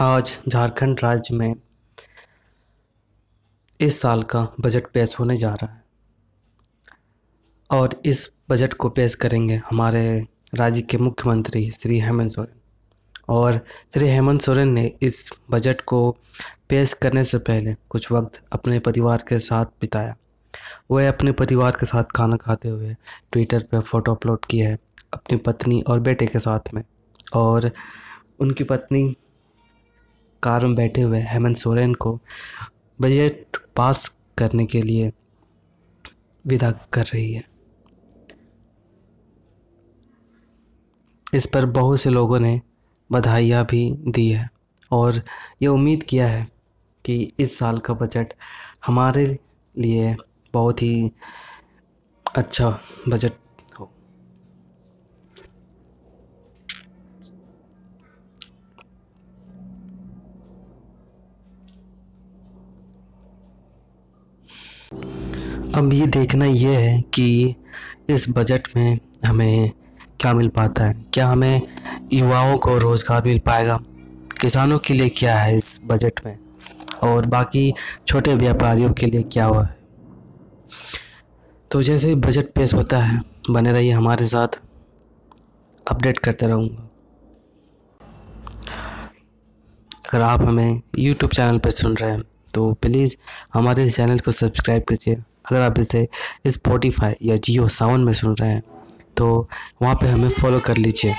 आज झारखंड राज्य में इस साल का बजट पेश होने जा रहा है। और इस बजट को पेश करेंगे हमारे राज्य के मुख्यमंत्री श्री हेमंत सोरेन। और श्री हेमंत सोरेन ने इस बजट को पेश करने से पहले कुछ वक्त अपने परिवार के साथ बिताया। वह अपने परिवार के साथ खाना खाते हुए ट्विटर पर फ़ोटो अपलोड किया है अपनी पत्नी और बेटे के साथ में। और उनकी पत्नी कार में बैठे हुए हेमंत सोरेन को बजट पास करने के लिए विदा कर रही है। इस पर बहुत से लोगों ने बधाइयाँ भी दी है और ये उम्मीद किया है कि इस साल का बजट हमारे लिए बहुत ही अच्छा बजट अब ये देखना ये है कि इस बजट में हमें क्या मिल पाता है? क्या हमें युवाओं को रोज़गार मिल पाएगा? किसानों के लिए क्या है इस बजट में? और बाकी छोटे व्यापारियों के लिए क्या हुआ है? तो जैसे बजट पेश होता है, बने रहिए हमारे साथ। अपडेट करते रहूँगा। अगर आप हमें यूट्यूब चैनल पर सुन रहे हैं तो प्लीज़ हमारे चैनल को सब्सक्राइब कीजिए। अगर आप इसे स्पॉटिफाई या जियो सावन में सुन रहे हैं तो वहाँ पे हमें फॉलो कर लीजिए।